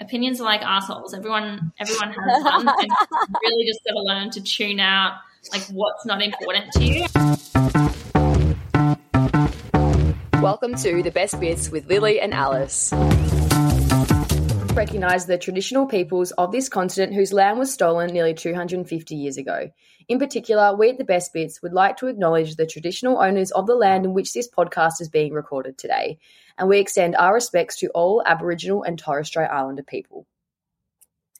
Opinions are like assholes. Everyone, everyone has them, and really just got to learn to tune out like what's not important to you. Welcome to the best bits with Lily and Alice. Recognise the traditional peoples of this continent whose land was stolen nearly 250 years ago. In particular, we at the Best Bits would like to acknowledge the traditional owners of the land in which this podcast is being recorded today, and we extend our respects to all Aboriginal and Torres Strait Islander people.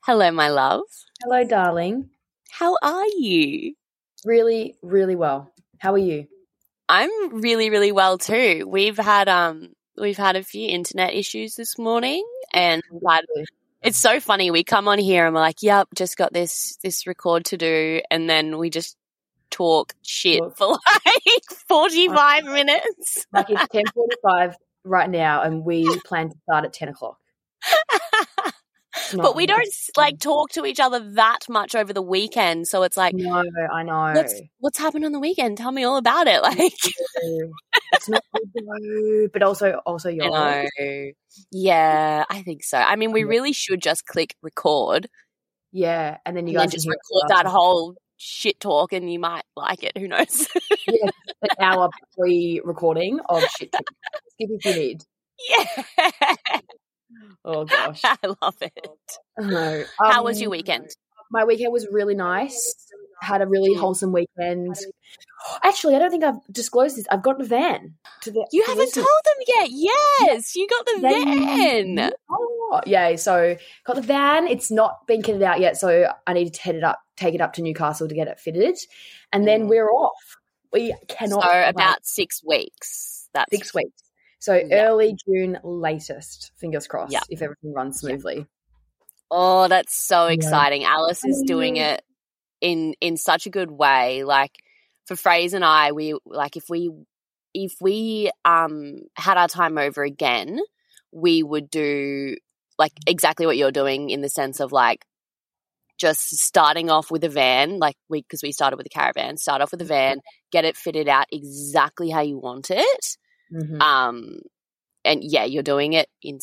Hello, my love. Hello, darling. How are you? Really, really well. How are you? I'm really, really well too. We've had um we've had a few internet issues this morning and it's so funny. We come on here and we're like, Yep, just got this this record to do and then we just talk shit Talk. for like forty five minutes. Like it's 10:45 right now, and we plan to start at 10 o'clock. But we don't like talk to each other that much over the weekend. So it's like No, I know. what's what's happened on the weekend? Tell me all about it. Like it's not good but also also your. Yeah, I think so. I mean, we really should just click record yeah, and then you and guys then just record that whole shit talk, and you might like it. Who knows? yeah, an hour pre-recording of shit. talk. Skip if you need. yeah, Oh gosh, I love it. no. How was your Um, weekend? My weekend was really nice. Had a really wholesome weekend. Actually, I don't think I've disclosed this. I've got a van. To the, You to haven't told them yet. Yes, you got the van. Oh, yeah. So got the van. It's not been kitted out yet, so I need to head it up, take it up to Newcastle to get it fitted, and then we're off. We cannot. So wait. about six weeks. That's six weeks. So Yeah. early June latest. Fingers crossed. Yeah. If everything runs smoothly. Oh, that's so Yeah. exciting. Alice is doing it in in such a good way. Like for Fraser and I, we like if we if we um had our time over again, we would do like exactly what you're doing in the sense of like just starting off with a van, like we because we started with a caravan, start off with a van, get it fitted out exactly how you want it. Mhm. Um and yeah, you're doing it in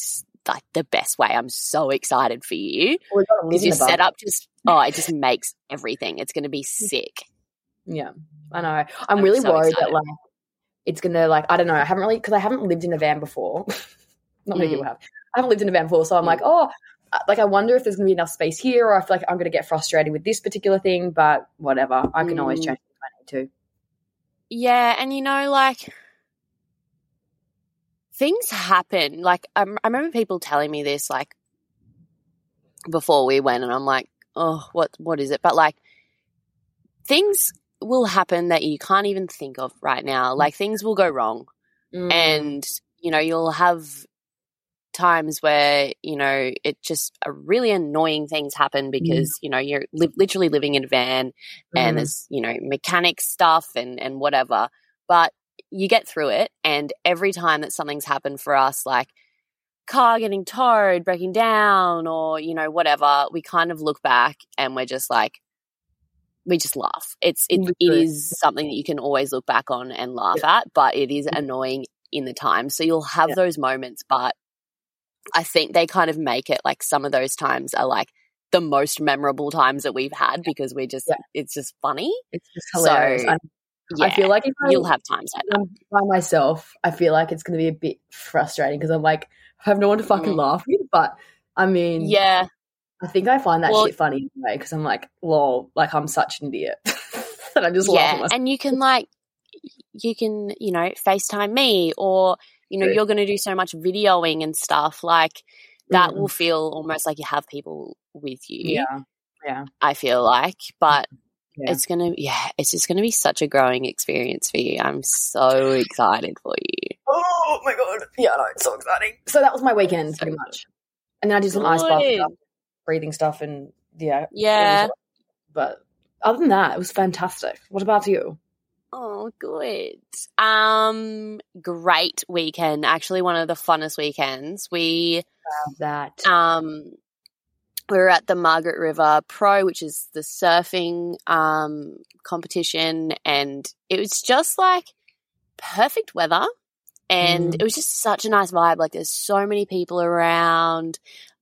like the best way. I'm so excited for you We've got to live because your setup just oh, it just makes everything. It's going to be sick. Yeah, I know. I'm, I'm really so worried excited. that like it's gonna like I don't know. I haven't really because I haven't lived in a van before. Not many Mm. people have. I haven't lived in a van before, so I'm like, oh, uh, like I wonder if there's gonna be enough space here, or I feel like I'm gonna get frustrated with this particular thing. But whatever, I can always Mm. change if I need to. Yeah, and you know, like things happen. Like I, I remember people telling me this, like before we went, and I'm like, oh, what, what is it? But like things will happen that you can't even think of right now. Like things will go wrong, Mm. and you know, you'll have times where you know it just a really annoying things happen because you know you're li- literally living in a van and Mhm. there's you know mechanic stuff and and whatever but you get through it and every time that something's happened for us like car getting towed, breaking down, or, you know, whatever, we kind of look back and we're just like, we just laugh. It's it, it is something that you can always look back on and laugh at, but it is mm-hmm. annoying in the time. So you'll have Yeah. those moments, but I think they kind of make it like some of those times are like the most memorable times that we've had because we're just Yeah. it's just funny. It's just hilarious. So, Yeah, I feel like you'll have times like that. I'm by myself, I feel like it's going to be a bit frustrating because I'm like, I have no one to fucking Mm. laugh with. But I mean, Yeah, I think I find that Well- shit funny anyway because I'm like, lol, like I'm such an idiot. and I just yeah, myself. and you can like you can you know FaceTime me or you know you're going to do so much videoing and stuff like that Mm. will feel almost like you have people with you. Yeah. Yeah. I feel like, but Yeah. it's gonna yeah, it's just gonna be such a growing experience for you. I'm so excited for you. Oh my god. Yeah, no, it's so exciting. So that was my weekend So pretty much. And then I did some ice bath stuff, breathing stuff and yeah. Yeah. But other than that, it was fantastic. What about you? Oh, good. Um, great weekend. Actually, one of the funnest weekends. We That. um we were at the Margaret River Pro, which is the surfing um competition, and it was just like perfect weather. And Mm. it was just such a nice vibe. Like there's so many people around.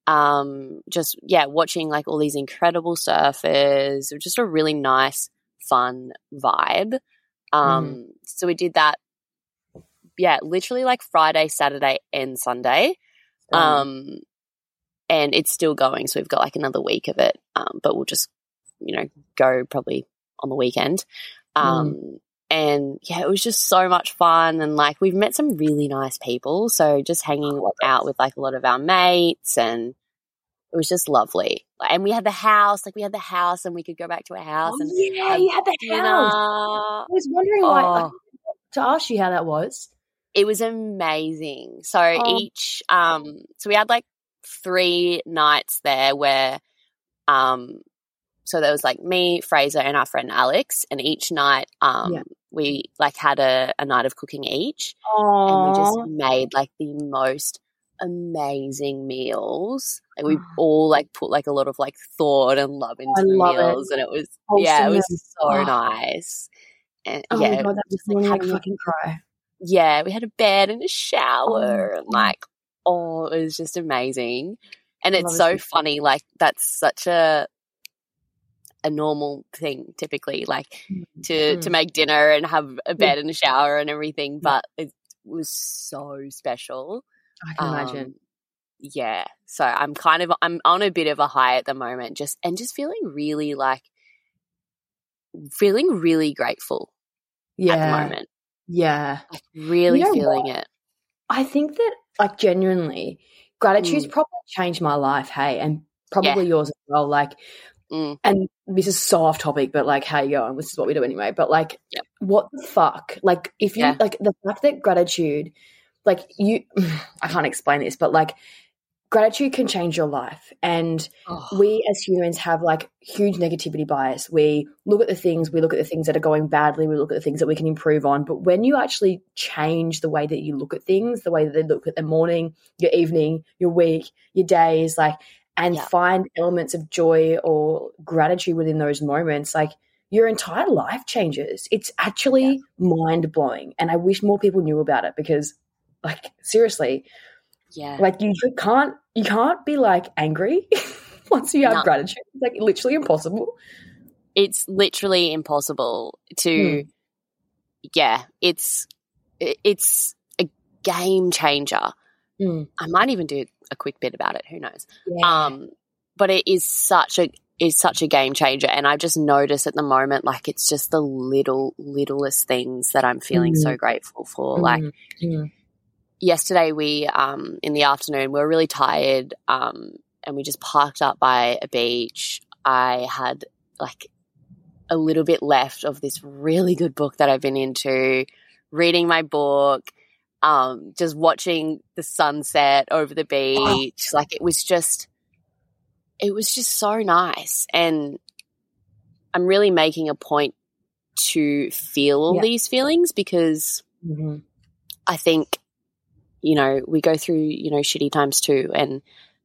Um, just yeah, watching like all these incredible surfers. It was just a really nice, fun vibe. Um, so we did that. Yeah, literally like Friday, Saturday, and Sunday. Um, and it's still going, so we've got like another week of it. Um, but we'll just, you know, go probably on the weekend. Um, and yeah, it was just so much fun, and like we've met some really nice people. So just hanging out with like a lot of our mates, and it was just lovely. And we had the house, like we had the house, and we could go back to our house Oh, and yeah, you had the dinner. house. I was wondering why Oh. to ask you how that was. It was amazing. So Oh. each um so we had like three nights there where um so there was like me, Fraser and our friend Alex and each night um Yeah. we like had a, a night of cooking each and Oh, we just made like the most amazing meals. Like we all like put like a lot of like thought and love into I the love it. meals and it was yeah, it was so Oh. nice. And oh yeah, god, that just like, me a fucking cry. yeah, we had a bed and a shower Oh, and like oh, it was just amazing. And it's so funny, like that's such a a normal thing typically, like to to Mm. make dinner and have a bed and a shower and everything, but it was so special. I can imagine. Um, yeah. So I'm kind of I'm on a bit of a high at the moment, just and just feeling really like feeling really grateful Yeah, at the moment. yeah. Like really know feeling it. I think that, like, genuinely, gratitude's Mm. probably changed my life. Hey, and probably yours as well. Like, Mm. and this is so off topic, but like, how you going? This is what we do anyway. But like, what the fuck? Like, if you Yeah. like the fact that gratitude, like you, I can't explain this, but like, gratitude can change your life, and Oh. we as humans have like huge negativity bias. We look at the things, we look at the things that are going badly, we look at the things that we can improve on. But when you actually change the way that you look at things, the way that they look at the morning, your evening, your week, your days, like, and Yeah. find elements of joy or gratitude within those moments, like your entire life changes. It's actually mind blowing. And I wish more people knew about it because, like, seriously, yeah. like you can't you can't be like angry once you have No. gratitude. It's like literally impossible. it's literally impossible to Hmm. yeah it's it's a game changer Mm. i might even do a quick bit about it who knows Yeah. um but it is such a is such a game changer and i just notice at the moment like it's just the little littlest things that i'm feeling so grateful for like Mm, mm. Yesterday we um in the afternoon we were really tired um and we just parked up by a beach i had like a little bit left of this really good book that i've been into reading my book um just watching the sunset over the beach like it was just it was just so nice and i'm really making a point to feel all Yeah. these feelings because Mhm. I think, you know, we go through, you know, shitty times too. And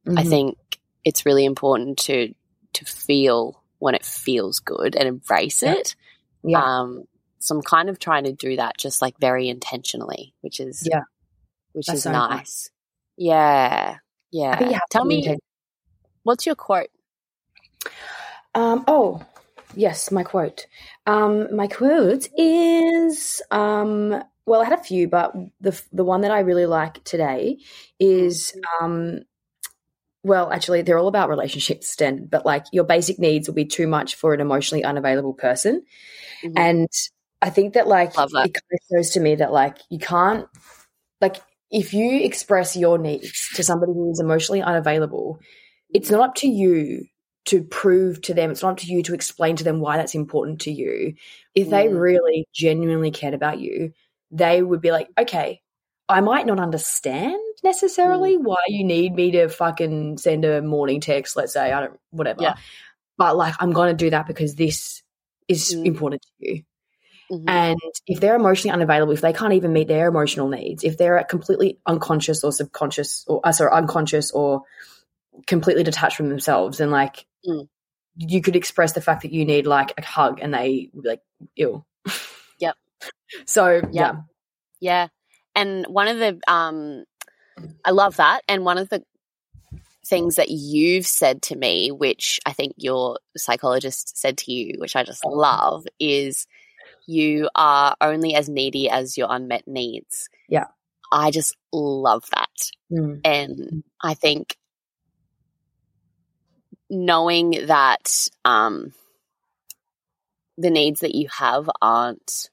I Mhm. think it's really important to to feel when it feels good and embrace Yeah. it. yeah, Um, so I'm kind of trying to do that just like very intentionally, which is Yeah. which That's is so nice. nice. Yeah, yeah. I think you have Tell me, what's your quote? Um, oh, yes, my quote. Um, my quote is um, well, I had a few, but the the one that I really like today is um, well, actually, they're all about relationships, Sten. But like, your basic needs will be too much for an emotionally unavailable person, Mhm. and I think that like that. it kind of shows to me that like you can't like if you express your needs to somebody who is emotionally unavailable, it's not up to you to prove to them, it's not up to you to explain to them why that's important to you. If they Mm. really genuinely cared about you, they would be like, okay, I might not understand necessarily Mm. why you need me to fucking send a morning text, let's say, I don't, whatever. Yeah. But like, I'm going to do that because this is Mm. important to you. Mhm. And if they're emotionally unavailable, if they can't even meet their emotional needs, if they're completely unconscious or subconscious, or uh, sorry, unconscious or completely detached from themselves, then like Mm. you could express the fact that you need like a hug, and they would be like ill. So yeah, Yeah. And one of the um I love that and one of the things that you've said to me which I think your psychologist said to you which I just love is you are only as needy as your unmet needs. Yeah. I just love that. Mm. And I think knowing that um the needs that you have aren't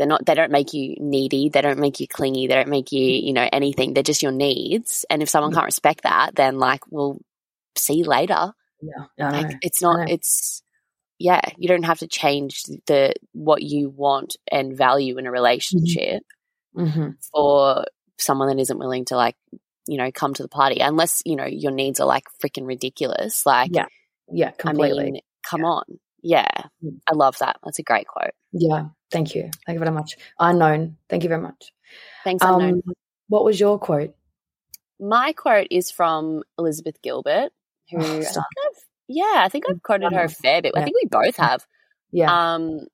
they're not they don't make you needy. They don't make you clingy. They don't make you you know anything. They're just your needs. And if someone can't respect that then like we'll see you later. Yeah, like it's not it's yeah you don't have to change the what you want and value in a relationship Mhm. for someone that isn't willing to like you know come to the party unless you know your needs are like freaking ridiculous. Like Yeah, yeah, completely. i mean come on. Yeah. Mm. i love that. That's a great quote. Yeah, thank you, thank you very much. Unknown, thank you very much. thanks unknown Um, what was your quote? my quote is from elizabeth gilbert who Oh, I think. I've, yeah i think i've quoted her a fair bit i think we both have Yeah, Um,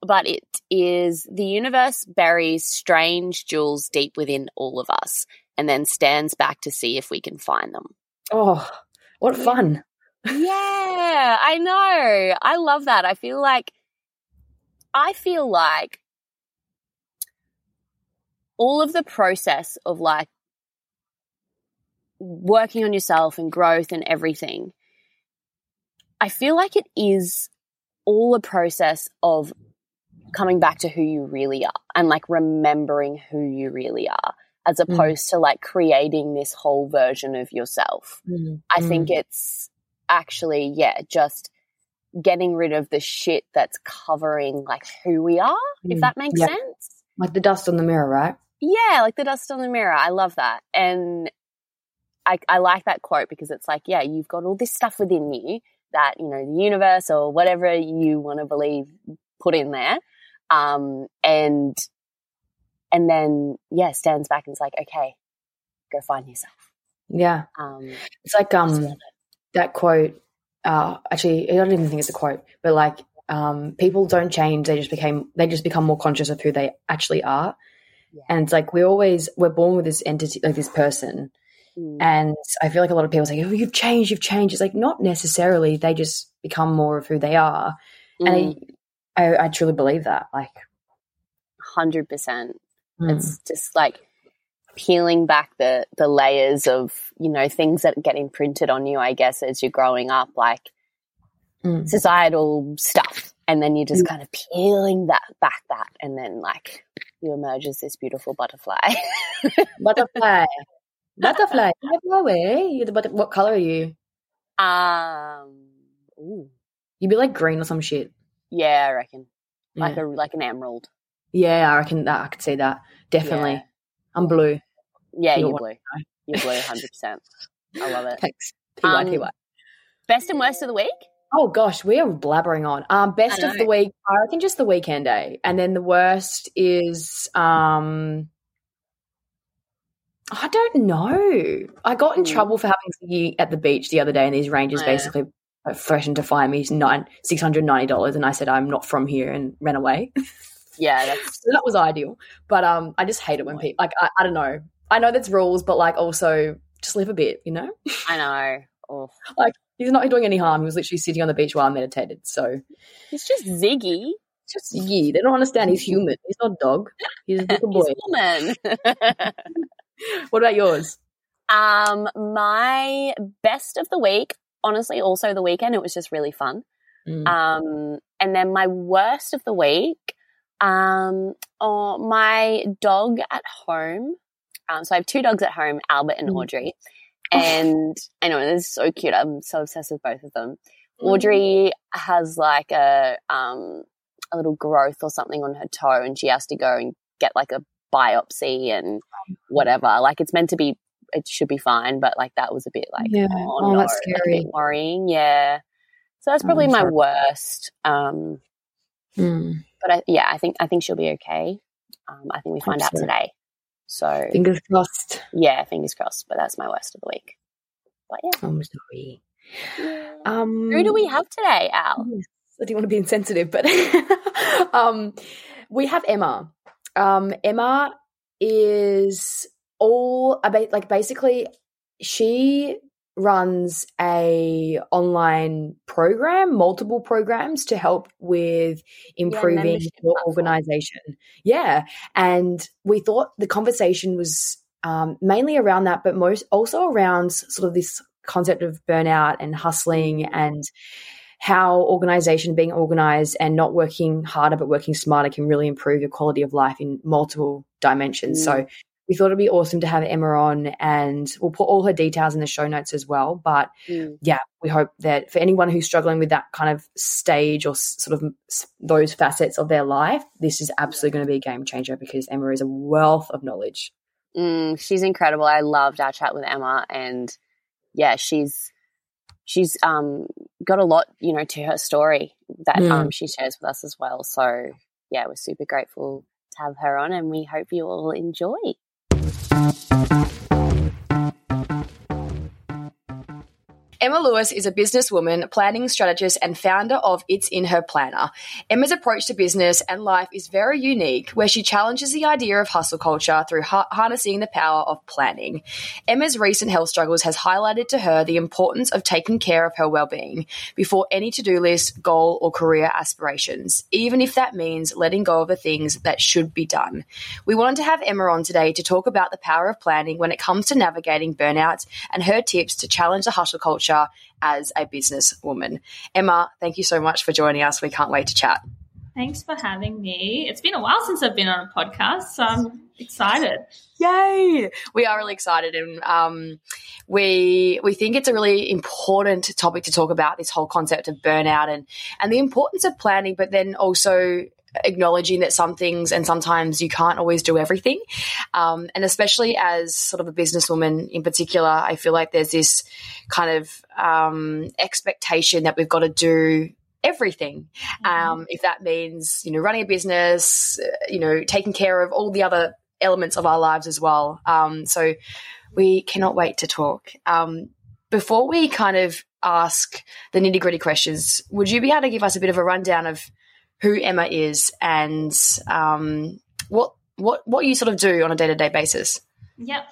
but it is the universe buries strange jewels deep within all of us and then stands back to see if we can find them. oh, what fun! yeah, I know. I love that. I feel like, I feel like all of the process of like working on yourself and growth and everything, I feel like it is all a process of coming back to who you really are and like remembering who you really are as Mm. opposed to like creating this whole version of yourself. Mm, I think it's actually, yeah, just getting rid of the shit that's covering like who we are, if Mm, that makes yeah. sense. like the dust on the mirror, right? Yeah, like the dust on the mirror. I love that. And I, I like that quote because it's like, yeah, you've got all this stuff within you that, you know, the universe or whatever you want to believe put in there. Um, and, and then, yeah, stands back and is like, okay, go find yourself. Yeah, Um, it's like um that quote. Uh, actually, I don't even think it's a quote, but like um, people don't change; they just became they just become more conscious of who they actually are. Yeah. And it's like we always we're born with this entity, like this person, Mm. and I feel like a lot of people say, "Oh, you've changed, you've changed." It's like not necessarily; they just become more of who they are, Mm, and I, I, I truly believe that. Like, 100%. mm, It's just like peeling back the the layers of you know things that get imprinted on you. I guess as you're growing up, like mm. societal stuff, and then you're just kind of peeling that back, that, and then like you emerge as this beautiful butterfly. butterfly, butterfly, fly away. You're the butter- what color are you? um, ooh, You'd be like green or some shit. yeah, I reckon like Yeah. a like an emerald. Yeah, I reckon that I could see that. Definitely. Yeah. I'm blue. Yeah, You're you're blue. You're blue, hundred percent. I love it. Thanks. Um, PY, PY. Best and worst of the week. Oh gosh, we are blabbering on. Um, best of the week, I reckon just the weekend day, and then the worst is um, I don't know. I got in Hmm. trouble for having Ziggy at the beach the other day, and these rangers Oh, basically uh, threatened to fine me nine six hundred ninety dollars, and I said I'm not from here and ran away. Yeah, that's so that was ideal. But um, I just hate it when people like I, I don't know. I know that's rules, but like also just live a bit, you know. I know. Oh, like he's not doing any harm. He was literally sitting on the beach while I meditated. So he's just Ziggy. it's just Ziggy. They don't understand. He's human. He's not a dog. He's a little boy. What about yours? um, my best of the week, honestly, also the weekend. It was just really fun. Mm. Um, and then my worst of the week, um, oh, my dog at home. Um, so I have two dogs at home, Albert and Mm. Audrey. And I know is so cute. I'm so obsessed with both of them. Mm. Audrey has like a um a little growth or something on her toe, and she has to go and get like a biopsy and whatever. Like it's meant to be, it should be fine, but like that was a bit like Yeah. oh, Oh, no, that's scary. worrying. Yeah, so that's Oh, probably I'm my sorry. worst. Um, Mm. but I, yeah, I think I think she'll be okay. Um, I think we find out today. So Fingers crossed. yeah, fingers crossed. But that's my worst of the week. But yeah, I'm sorry. Um, who do we have today, Al? I didn't want to be insensitive, but um, we have Emma. Um, Emma is all about like basically she runs a online program, multiple programs to help with improving membership your organization. Yeah, and we thought the conversation was um, mainly around that, but most also around sort of this concept of burnout and hustling and how organization being organized and not working harder but working smarter can really improve your quality of life in multiple dimensions. Mm. So we thought it'd be awesome to have Emma on and we'll put all her details in the show notes as well. But Mm. yeah, we hope that for anyone who's struggling with that kind of stage or sort of those facets of their life, this is absolutely going to be a game changer because Emma is a wealth of knowledge. Mm, she's incredible. I loved our chat with Emma, and yeah, she's she's um got a lot, you know, to her story that Mm. um she shares with us as well. So yeah, we're super grateful to have her on, and we hope you all enjoy. Thank you. Emma Lewis is a businesswoman, planning strategist, and founder of It's in Her Planner. Emma's approach to business and life is very unique, where she challenges the idea of hustle culture through ha- harnessing the power of planning. Emma's recent health struggles has highlighted to her the importance of taking care of her well-being before any to-do list, goal, or career aspirations, even if that means letting go of the things that should be done. We wanted to have Emma on today to talk about the power of planning when it comes to navigating burnout and her tips to challenge the hustle culture as a businesswoman. Emma, thank you so much for joining us. We can't wait to chat. Thanks for having me. It's been a while since I've been on a podcast, so I'm excited. Yay! We are really excited, and um, we we think it's a really important topic to talk about. This whole concept of burnout and and the importance of planning, but then also acknowledging that some things and sometimes you can't always do everything. Um, and especially as sort of a businesswoman in particular, I feel like there's this kind of um, expectation that we've got to do everything. Um, if that means, you know, running a business, uh, you know, taking care of all the other elements of our lives as well. Um, so we cannot wait to talk. Um, before we kind of ask the nitty gritty questions, would you be able to give us a bit of a rundown of who Emma is and um, what what what you sort of do on a day to day basis? Yep.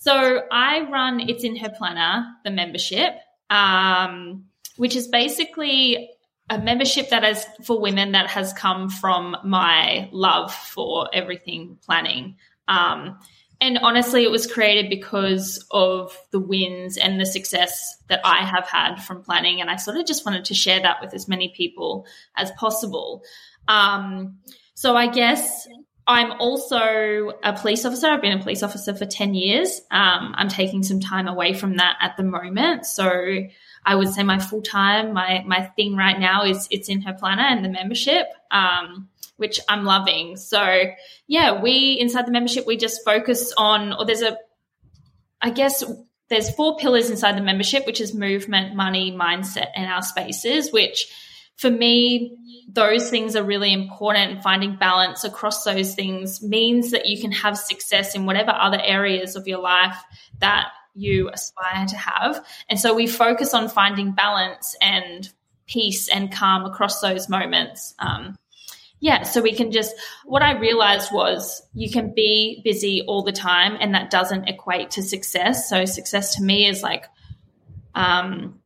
So I run It's in Her Planner, the membership, um, which is basically a membership that is for women that has come from my love for everything planning. Um, and honestly, it was created because of the wins and the success that I have had from planning. And I sort of just wanted to share that with as many people as possible. Um, so I guess I'm also a police officer. I've been a police officer for 10 years. Um, I'm taking some time away from that at the moment. So I would say my full time, my, my thing right now is it's in her planner and the membership, um, which I'm loving. So yeah, we inside the membership, we just focus on, or there's a, I guess there's four pillars inside the membership, which is movement, money, mindset, and our spaces, which for me, those things are really important. And finding balance across those things means that you can have success in whatever other areas of your life that you aspire to have. And so we focus on finding balance and peace and calm across those moments. Um, yeah, so we can just, what I realized was you can be busy all the time and that doesn't equate to success. So success to me is like, um,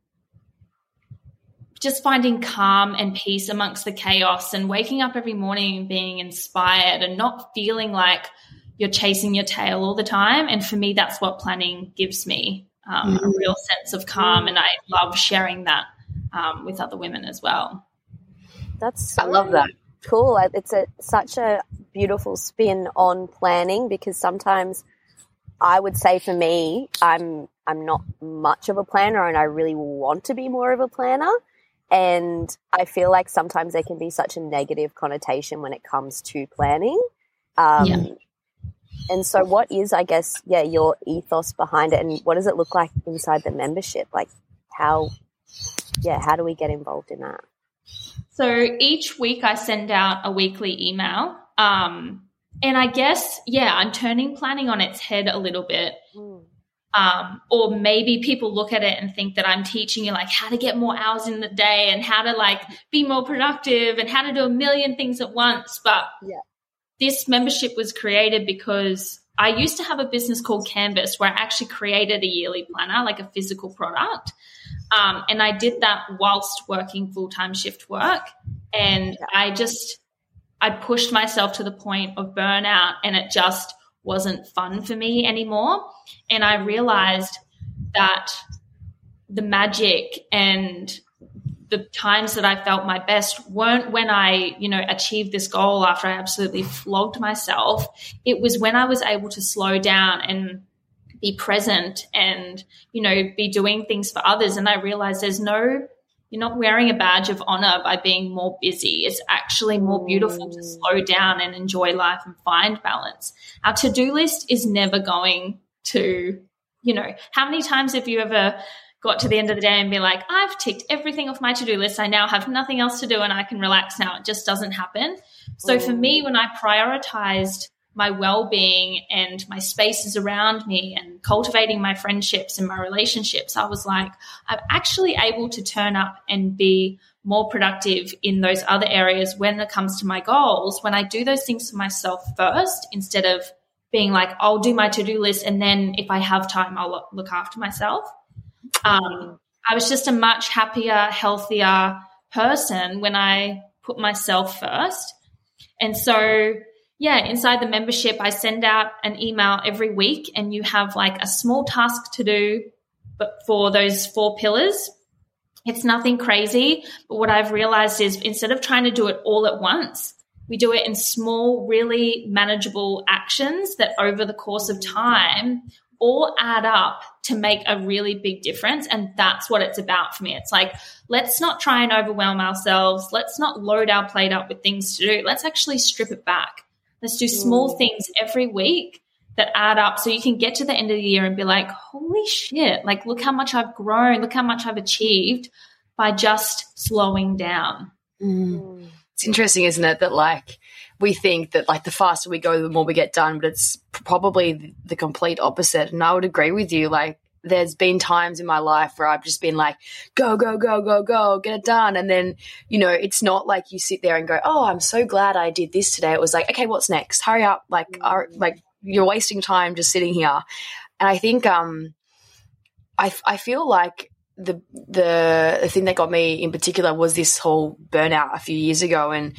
just finding calm and peace amongst the chaos and waking up every morning and being inspired and not feeling like you're chasing your tail all the time. And for me, that's what planning gives me um, mm-hmm. a real sense of calm. And I love sharing that um, with other women as well. That's so I love that. Cool. It's a such a beautiful spin on planning because sometimes I would say for me, I'm I'm not much of a planner and I really want to be more of a planner. And I feel like sometimes there can be such a negative connotation when it comes to planning. Um, yeah. And so, what is, I guess, yeah, your ethos behind it, and what does it look like inside the membership? Like, how, yeah, how do we get involved in that? So each week I send out a weekly email. Um, and I guess, yeah, I'm turning planning on its head a little bit. Mm. Um, or maybe people look at it and think that I'm teaching you like how to get more hours in the day and how to like be more productive and how to do a million things at once. But yeah. this membership was created because I used to have a business called Canvas where I actually created a yearly planner, like a physical product. Um, and I did that whilst working full time shift work. And I just, I pushed myself to the point of burnout and it just wasn't fun for me anymore. And I realized that the magic and the times that I felt my best weren't when I, you know, achieved this goal after I absolutely flogged myself. It was when I was able to slow down and be present and, you know, be doing things for others. And I realized there's no you're not wearing a badge of honor by being more busy. It's actually more beautiful to mm. slow down and enjoy life and find balance. Our to do list is never going to, you know, how many times have you ever got to the end of the day and be like, I've ticked everything off my to do list. I now have nothing else to do and I can relax now. It just doesn't happen. So for me, when I prioritized my well-being and my spaces around me and cultivating my friendships and my relationships i was like i'm actually able to turn up and be more productive in those other areas when it comes to my goals when i do those things for myself first instead of being like i'll do my to-do list and then if i have time i'll look after myself um, i was just a much happier healthier person when i put myself first and so yeah, inside the membership, I send out an email every week and you have like a small task to do, but for those four pillars. It's nothing crazy. But what I've realized is instead of trying to do it all at once, we do it in small, really manageable actions that over the course of time all add up to make a really big difference. And that's what it's about for me. It's like, let's not try and overwhelm ourselves. Let's not load our plate up with things to do. Let's actually strip it back Let's do small mm. things every week that add up so you can get to the end of the year and be like, holy shit, like look how much I've grown, look how much I've achieved by just slowing down. Mm. It's interesting, isn't it, that like we think that like the faster we go, the more we get done, but it's probably the complete opposite. And I would agree with you. Like there's been times in my life where I've just been like, go, go, go, go, go, get it done. And then, you know, it's not like you sit there and go, oh, I'm so glad I did this today. It was like, okay, what's next? Hurry up. Like, mm-hmm. like you're wasting time just sitting here. And I think, um, I, I feel like the, the, the thing that got me in particular was this whole burnout a few years ago. And,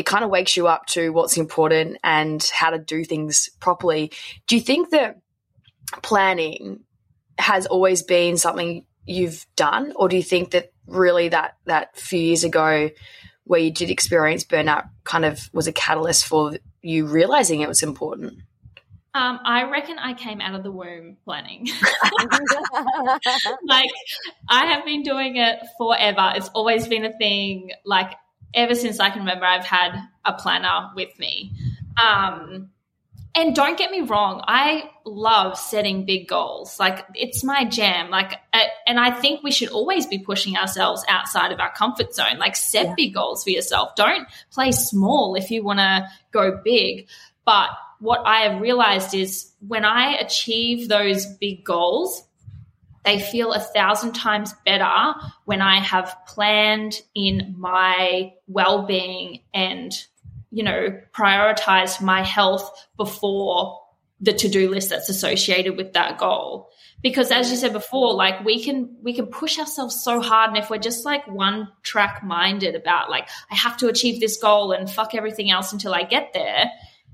it kind of wakes you up to what's important and how to do things properly. Do you think that planning has always been something you've done, or do you think that really that that few years ago, where you did experience burnout, kind of was a catalyst for you realizing it was important? Um, I reckon I came out of the womb planning. like I have been doing it forever. It's always been a thing. Like ever since I can remember, I've had a planner with me. Um, and don't get me wrong, I love setting big goals. Like it's my jam. Like, uh, and I think we should always be pushing ourselves outside of our comfort zone. Like, set yeah. big goals for yourself. Don't play small if you want to go big. But what I have realized is when I achieve those big goals, they feel a thousand times better when I have planned in my well being and you know, prioritize my health before the to-do list that's associated with that goal. Because as you said before like we can we can push ourselves so hard and if we're just like one track minded about like i have to achieve this goal and fuck everything else until i get there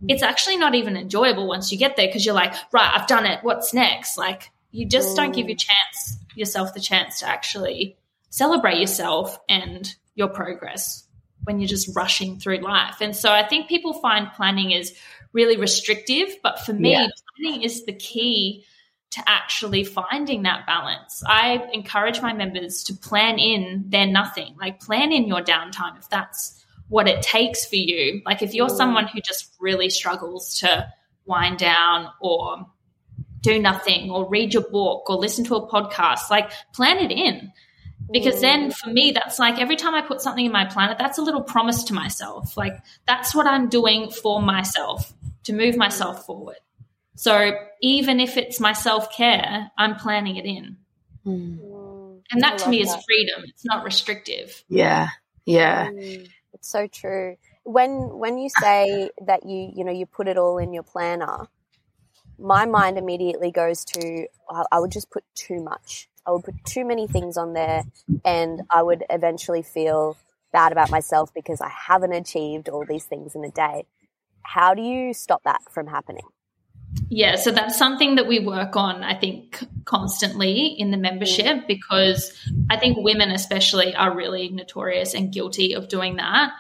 it's actually not even enjoyable once you get there because you're like right i've done it. What's next? Like you just don't give mm. your chance yourself the chance to actually celebrate yourself and your progress when you're just rushing through life. And so I think people find planning is really restrictive, but for me, yeah. planning is the key to actually finding that balance. I encourage my members to plan in their nothing, like plan in your downtime if that's what it takes for you. Like if you're mm. someone who just really struggles to wind down or do nothing or read your book or listen to a podcast, like plan it in. Because then for me that's like every time i put something in my planet that's a little promise to myself. Like that's what i'm doing for myself to move myself forward. So even if it's my self-care i'm planning it in. Mm. and that to me that. is freedom. It's not restrictive. Yeah. Yeah. Mm. it's so true. When when you say that you you know you put it all in your planner my mind immediately goes to I would just put too much I would put too many things on there and I would eventually feel bad about myself because I haven't achieved all these things in a day. How do you stop that from happening? Yeah, so that's something that we work on, I think, constantly in the membership because I think women, especially, are really notorious and guilty of doing that.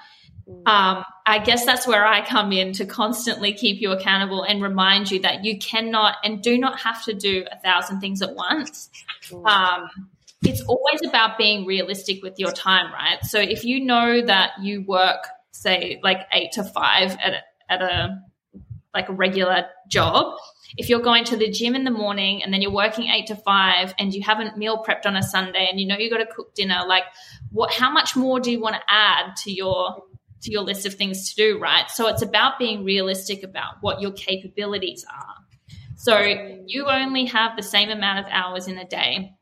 Um, I guess that's where I come in to constantly keep you accountable and remind you that you cannot and do not have to do a thousand things at once. Um, it's always about being realistic with your time, right? So if you know that you work, say, like eight to five at a, at a like a regular job, if you're going to the gym in the morning and then you're working eight to five and you haven't meal prepped on a Sunday and you know you got to cook dinner, like what? How much more do you want to add to your to your list of things to do, right? So it's about being realistic about what your capabilities are. So you only have the same amount of hours in a day.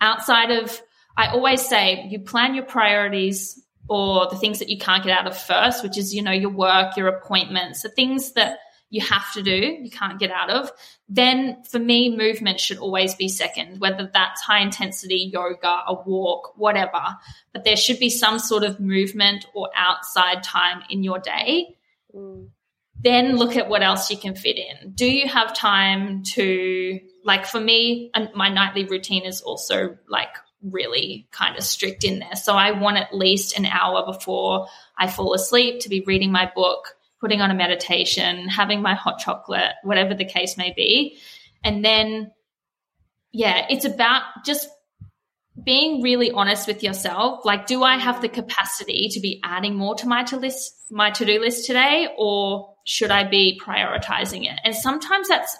Outside of, I always say, you plan your priorities or the things that you can't get out of first, which is, you know, your work, your appointments, the things that you have to do, you can't get out of, then for me, movement should always be second, whether that's high intensity yoga, a walk, whatever. But there should be some sort of movement or outside time in your day. Mm. Then look at what else you can fit in. Do you have time to, like for me, my nightly routine is also like really kind of strict in there. So I want at least an hour before I fall asleep to be reading my book putting on a meditation, having my hot chocolate, whatever the case may be. And then, yeah, it's about just being really honest with yourself. Like, do I have the capacity to be adding more to my to list, my to do list today, or should I be prioritizing it? And sometimes that's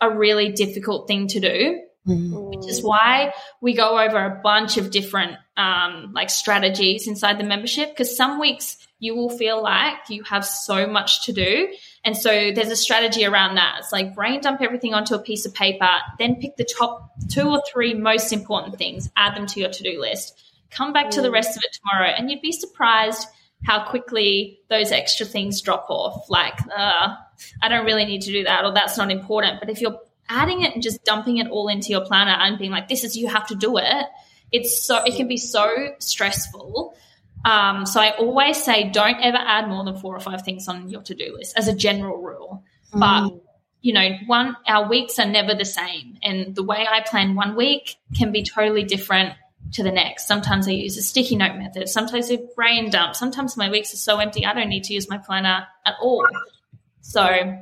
a really difficult thing to do. Mm-hmm. Which is why we go over a bunch of different um, like strategies inside the membership. Because some weeks you will feel like you have so much to do. And so there's a strategy around that. It's like brain dump everything onto a piece of paper, then pick the top two or three most important things, add them to your to do list, come back to the rest of it tomorrow, and you'd be surprised how quickly those extra things drop off. Like, uh, I don't really need to do that, or that's not important. But if you're adding it and just dumping it all into your planner and being like, this is, you have to do it, it's so, it can be so stressful um, so I always say don't ever add more than four or five things on your to do list as a general rule. Mm. But you know, one our weeks are never the same, and the way I plan one week can be totally different to the next. Sometimes I use a sticky note method. Sometimes I brain dump. Sometimes my weeks are so empty I don't need to use my planner at all. So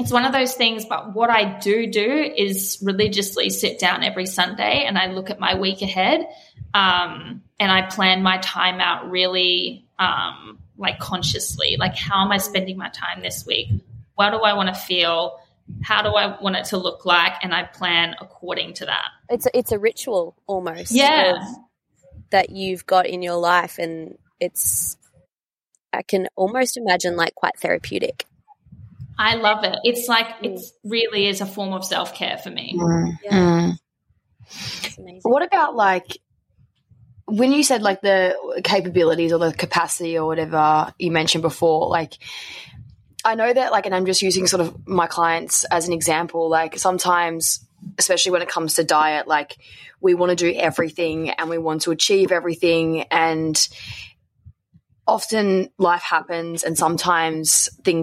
it's one of those things. But what I do do is religiously sit down every Sunday and I look at my week ahead um, and I plan my time out really um, like consciously. Like, how am I spending my time this week? What do I want to feel? How do I want it to look like? And I plan according to that. It's a, it's a ritual almost. Yeah. of- that you've got in your life, and it's I can almost imagine like quite therapeutic. I love it. It's like it really is a form of self care for me. Mm. It's amazing. What about like when you said like the capabilities or the capacity or whatever you mentioned before, like I know that like and I'm just using sort of my clients as an example, like sometimes especially when it comes to diet, like we want to do everything and we want to achieve everything and often life happens and sometimes things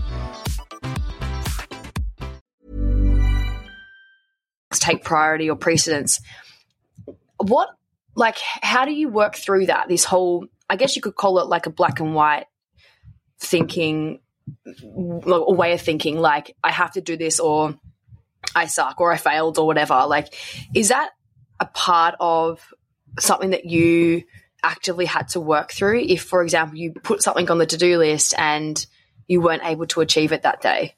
Take priority or precedence. What, like, how do you work through that? This whole, I guess you could call it like a black and white thinking, a way of thinking, like, I have to do this or I suck or I failed or whatever. Like, is that a part of something that you actively had to work through? If, for example, you put something on the to do list and you weren't able to achieve it that day?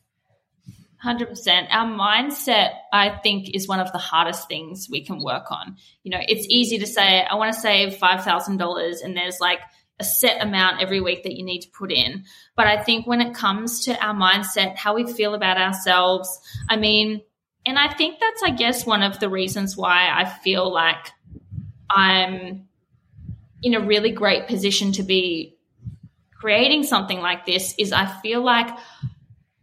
100%. Our mindset, I think, is one of the hardest things we can work on. You know, it's easy to say, I want to save $5,000 and there's like a set amount every week that you need to put in. But I think when it comes to our mindset, how we feel about ourselves, I mean, and I think that's, I guess, one of the reasons why I feel like I'm in a really great position to be creating something like this is I feel like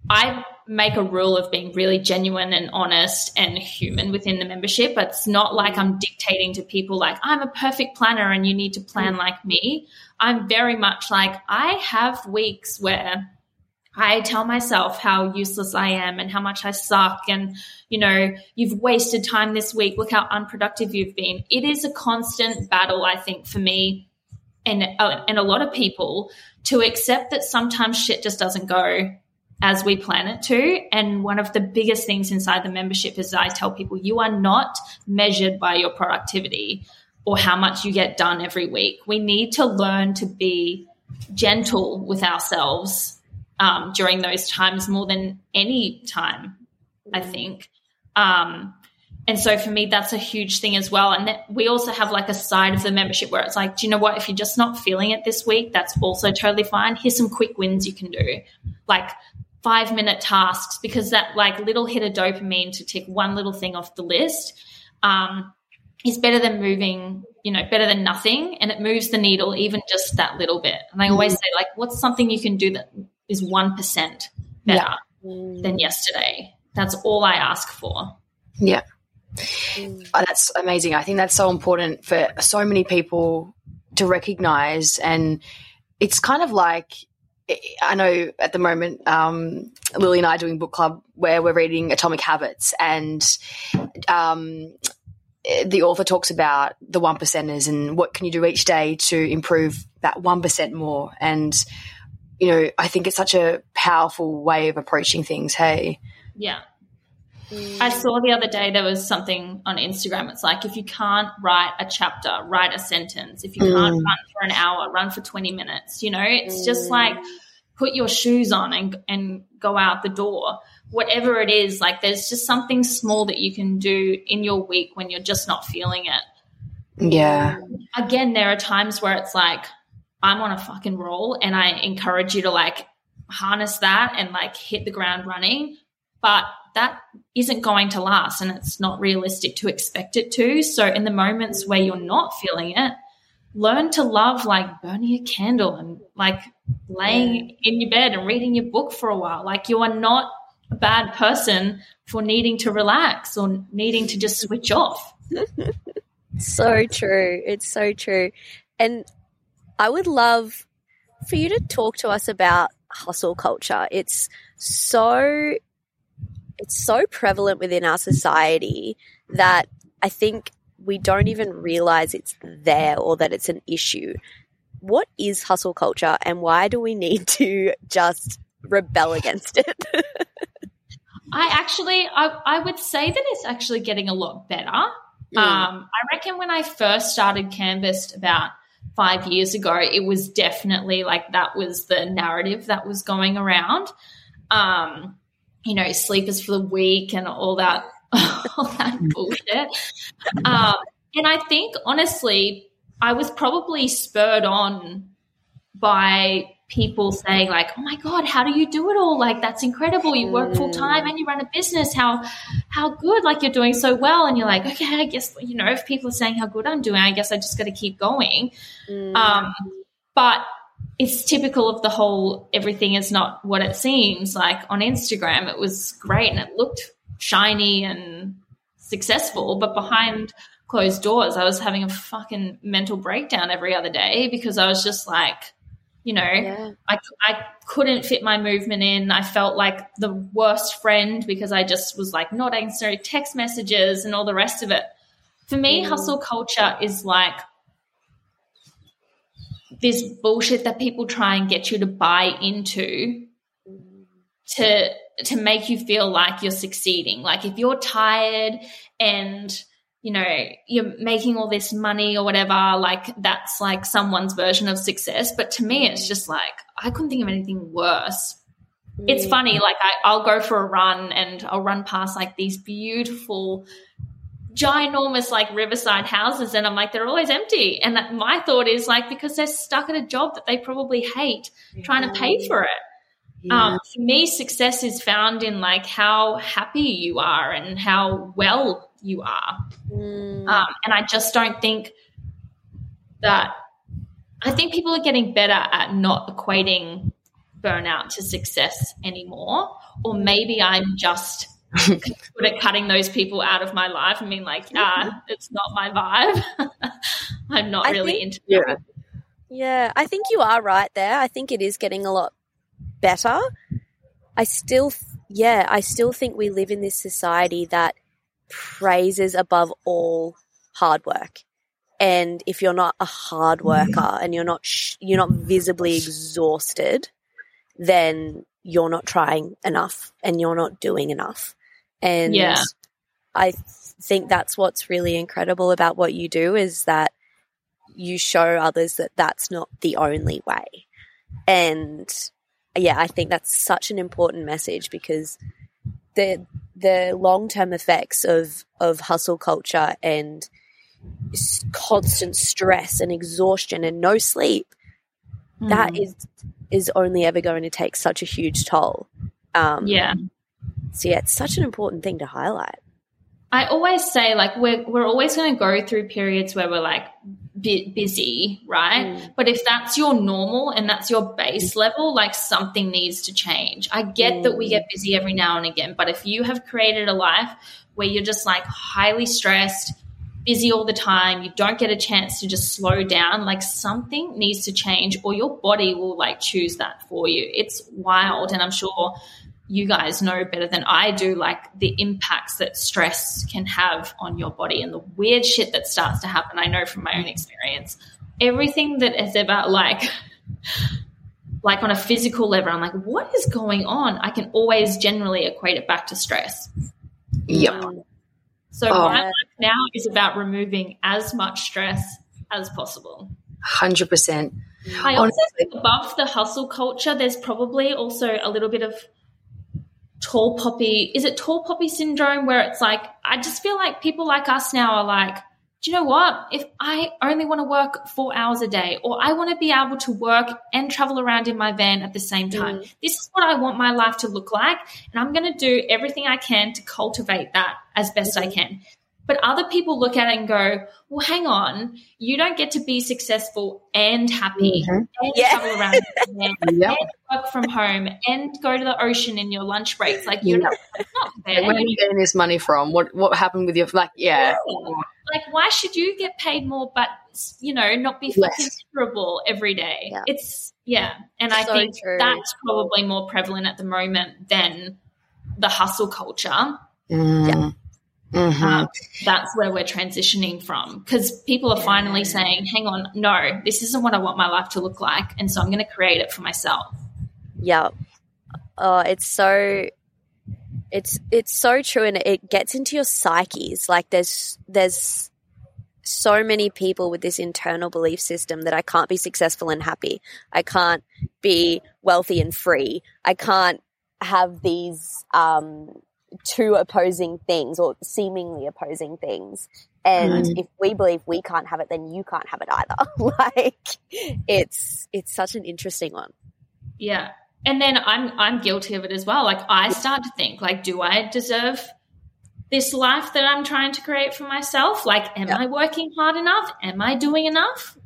I make a rule of being really genuine and honest and human within the membership. It's not like I'm dictating to people like I'm a perfect planner and you need to plan like me. I'm very much like I have weeks where I tell myself how useless I am and how much I suck and you know you've wasted time this week look how unproductive you've been it is a constant battle I think for me and uh, and a lot of people to accept that sometimes shit just doesn't go as we plan it to. And one of the biggest things inside the membership is I tell people you are not measured by your productivity or how much you get done every week. We need to learn to be gentle with ourselves um, during those times more than any time, I think. Um, and so for me, that's a huge thing as well. And we also have like a side of the membership where it's like, do you know what? If you're just not feeling it this week, that's also totally fine. Here's some quick wins you can do. Like five minute tasks because that like little hit of dopamine to tick one little thing off the list um, is better than moving you know better than nothing and it moves the needle even just that little bit and i always say like what's something you can do that is 1% better than yesterday that's all i ask for Yeah. Oh, that's amazing. I think that's so important for so many people to recognize. And it's kind of like, I know at the moment, um, Lilli and I are doing book club where we're reading Atomic Habits, and um, the author talks about the one percenters and what can you do each day to improve that one percent more. And you know, I think it's such a powerful way of approaching things. Hey, yeah I saw the other day there was something on Instagram. It's like if you can't write a chapter, write a sentence. If you can't Mm. run for an hour, run for 20 minutes. You know, it's just like put your shoes on and, and go out the door. Whatever it is, like there's just something small that you can do in your week when you're just not feeling it. yeah, Again, there are times where it's like I'm on a fucking roll and I encourage you to like harness that and like hit the ground running. But that isn't going to last and it's not realistic to expect it to. So, in the moments where you're not feeling it, learn to love like burning a candle and like laying in your bed and reading your book for a while. Like, you are not a bad person for needing to relax or needing to just switch off. so true. It's so true. And I would love for you to talk to us about hustle culture. It's so it's so prevalent within our society that I think we don't even realize it's there or that it's an issue. What is hustle culture and why do we need to just rebel against it? I actually, I, I would say that it's actually getting a lot better. Mm. Um, I reckon when I first started Canvassed about five years ago, it was definitely like that was the narrative that was going around. Um, you know, sleepers for the week and all that, all that bullshit. Um, and I think honestly, I was probably spurred on by people saying like, "Oh my god, how do you do it all? Like that's incredible. You work full time and you run a business. How how good? Like you're doing so well." And you're like, "Okay, I guess you know if people are saying how good I'm doing, I guess I just got to keep going." Mm. Um, but it's typical of the whole everything is not what it seems. Like on Instagram, it was great and it looked shiny and successful, but behind closed doors, I was having a fucking mental breakdown every other day because I was just like you know, yeah. I, I couldn't fit my movement in. I felt like the worst friend because I just was like not answering text messages and all the rest of it. For me, mm. hustle culture is like this bullshit that people try and get you to buy into to to make you feel like you're succeeding. Like if you're tired and you know, you're making all this money or whatever, like that's like someone's version of success. But to me, it's just like, I couldn't think of anything worse. Mm. It's funny, like I, I'll go for a run and I'll run past like these beautiful, ginormous like riverside houses and I'm like, they're always empty. And that, my thought is like, because they're stuck at a job that they probably hate yeah. trying to pay for it. Yeah. Um, for me, success is found in like how happy you are and how well you are. Mm. Um, and I just don't think that, I think people are getting better at not equating burnout to success anymore. Or maybe I'm just good at cutting those people out of my life and being like, ah, it's not my vibe. I'm not I really think, into yeah. Yeah, I think you are right there. I think it is getting a lot better. I still, yeah, I still think we live in this society that praises above all hard work. And if you're not a hard worker and you're not sh- you're not visibly exhausted, then you're not trying enough and you're not doing enough. And yeah. I think that's what's really incredible about what you do is that you show others that that's not the only way. And yeah, I think that's such an important message because the the long term effects of of hustle culture and constant stress and exhaustion and no sleep mm. that is is only ever going to take such a huge toll um, yeah so yeah it's such an important thing to highlight i always say like we're, we're always going to go through periods where we're like bit busy, right? Mm. But if that's your normal and that's your base level, like something needs to change. I get mm. that we get busy every now and again, but if you have created a life where you're just like highly stressed, busy all the time, you don't get a chance to just slow down, like something needs to change or your body will like choose that for you. It's wild. And I'm sure you guys know better than I do, like the impacts that stress can have on your body and the weird shit that starts to happen. I know from my own experience. Everything that is about like, like on a physical level, I'm like, what is going on? I can always generally equate it back to stress. Yep. Um, so oh. my life now is about removing as much stress as possible. Hundred percent. I also think above the hustle culture, there's probably also a little bit of tall poppy is it tall poppy syndrome where it's like i just feel like people like us now are like do you know what? If I only want to work four hours a day, or I want to be able to work and travel around in my van at the same time, Mm. this is what I want my life to look like. And I'm going to do everything I can to cultivate that as best I can. But other people look at it and go, well, hang on, you don't get to be successful and happy and Yeah. travel around in your van Yep. and work from home and go to the ocean in your lunch breaks. Like, you're Yeah. not, it's not fair. Where are you getting this money from? What what happened with your like? Yeah, Like, why should you get paid more, but you know, not be Less. fucking miserable every day? Yeah. It's yeah, and I So think true. that's probably more prevalent at the moment than the hustle culture. Mm. Mhm. Um, that's where we're transitioning from because people are finally saying, "Hang on, no, this isn't what I want my life to look like," and so I'm going to create it for myself. Yeah. Oh, it's so it's it's so true and it gets into your psyches. Like there's there's so many people with this internal belief system that I can't be successful and happy. I can't be wealthy and free. I can't have these um two opposing things or seemingly opposing things. And mm. if we believe we can't have it, then you can't have it either. like it's it's such an interesting one. Yeah. And then I'm I'm guilty of it as well. Like I start to think like do I deserve this life that I'm trying to create for myself? Like am I working hard enough? Am I doing enough?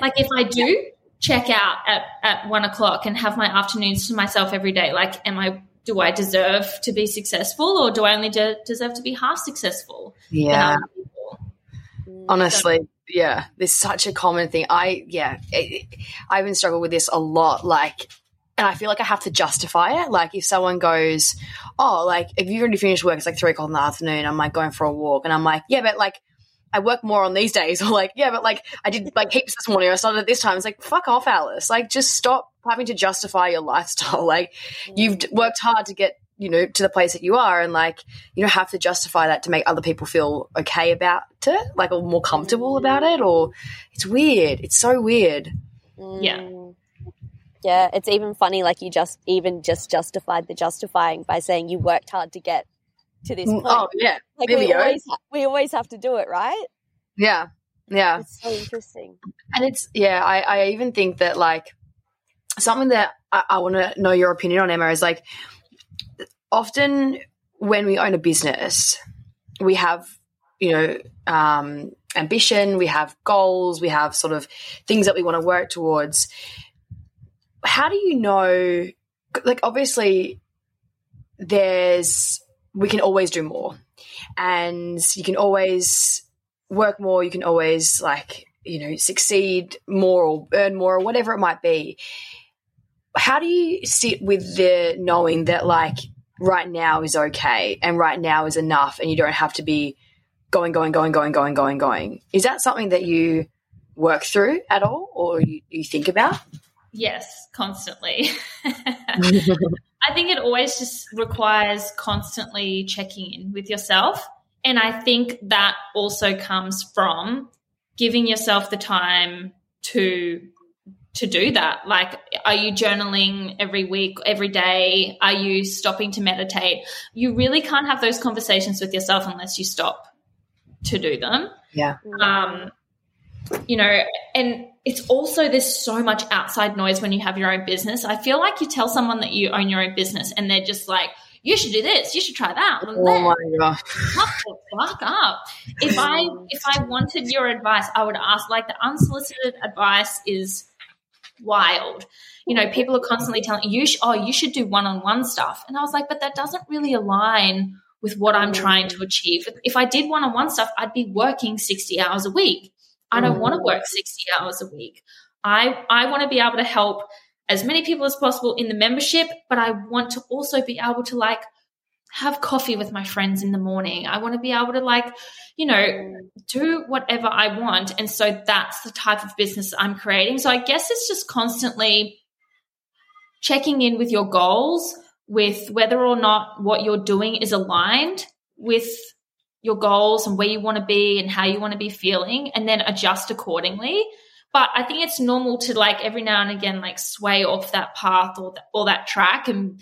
Like if I do check out at, at one o'clock and have my afternoons to myself every day, like am I do I deserve to be successful or do I only de- deserve to be half successful? yeah. Honestly, yeah, there's such a common thing. I yeah, it, I even struggle with this a lot. Like, and I feel like I have to justify it. Like, if someone goes, "Oh, like if you already finished work, it's like three o'clock in the afternoon," I'm like going for a walk, and I'm like, "Yeah, but like." I work more on these days, or like, yeah, but like I did like heaps this morning. I started at this time. It's like, fuck off, Alice. Like, just stop having to justify your lifestyle. Like, you've worked hard to get you know to the place that you are, and like you don't have to justify that to make other people feel okay about it, like or more comfortable about it. Or it's weird. It's so weird. Yeah. Mm. Yeah, it's even funny. Like you just even just justified the justifying by saying you worked hard to get to this point. Oh yeah, like we always, ha- we always have to do it, right? yeah, yeah. It's so interesting. And it's yeah, I, I even think that like something that I, I want to know your opinion on Emma is like often when we own a business, we have you know um, ambition, we have goals, we have sort of things that we want to work towards. How do you know? Like obviously, there's we can always do more, and you can always work more. You can always like you know succeed more or earn more or whatever it might be how do you sit with the knowing that like right now is okay and right now is enough and you don't have to be going going going going going going going is that something that you work through at all or you, you think about Yes, constantly. I think it always just requires constantly checking in with yourself. And I think that also comes from giving yourself the time to to do that. Like are you journaling every week, every day? Are you stopping to meditate? You really can't have those conversations with yourself unless you stop to do them yeah um, you know, and it's also there's so much outside noise when you have your own business. I feel like you tell someone that you own your own business and they're just like, you should do this, you should try that. And oh my the fuck up. If I if I wanted your advice, I would ask like the unsolicited advice is wild. You know, people are constantly telling you, sh- oh, you should do one on one stuff. And I was like, but that doesn't really align with what I'm trying to achieve. If I did one on one stuff, I'd be working 60 hours a week. I don't mm. want to work 60 hours a week. I, I want to be able to help as many people as possible in the membership, but I want to also be able to like have coffee with my friends in the morning. I want to be able to like, you know, do whatever I want. And so that's the type of business I'm creating. So I guess it's just constantly checking in with your goals, with whether or not what you're doing is aligned with your goals and where you want to be and how you want to be feeling, and then adjust accordingly. But I think it's normal to like every now and again like sway off that path or that, or that track and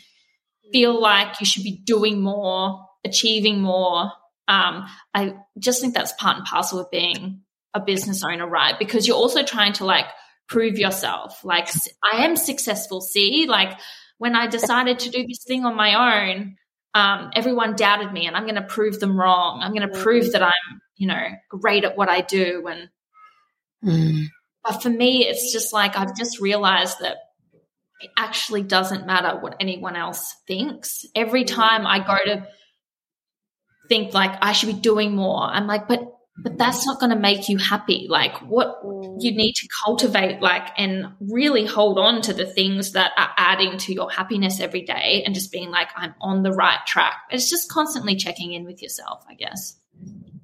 feel like you should be doing more, achieving more, Um, I just think that's part and parcel of being a business owner, right? Because you're also trying to like prove yourself. Like I am successful. See, like when I decided to do this thing on my own, um, everyone doubted me, and I'm going to prove them wrong. I'm going to prove that I'm, you know, great at what I do. And Mm. but for me, it's just like I've just realized that it actually doesn't matter what anyone else thinks. Every time I go to think like I should be doing more, I'm like, but but that's not going to make you happy. Like what mm. you need to cultivate, like, and really hold on to the things that are adding to your happiness every day, and just being like, I'm on the right track. It's just constantly checking in with yourself, I guess.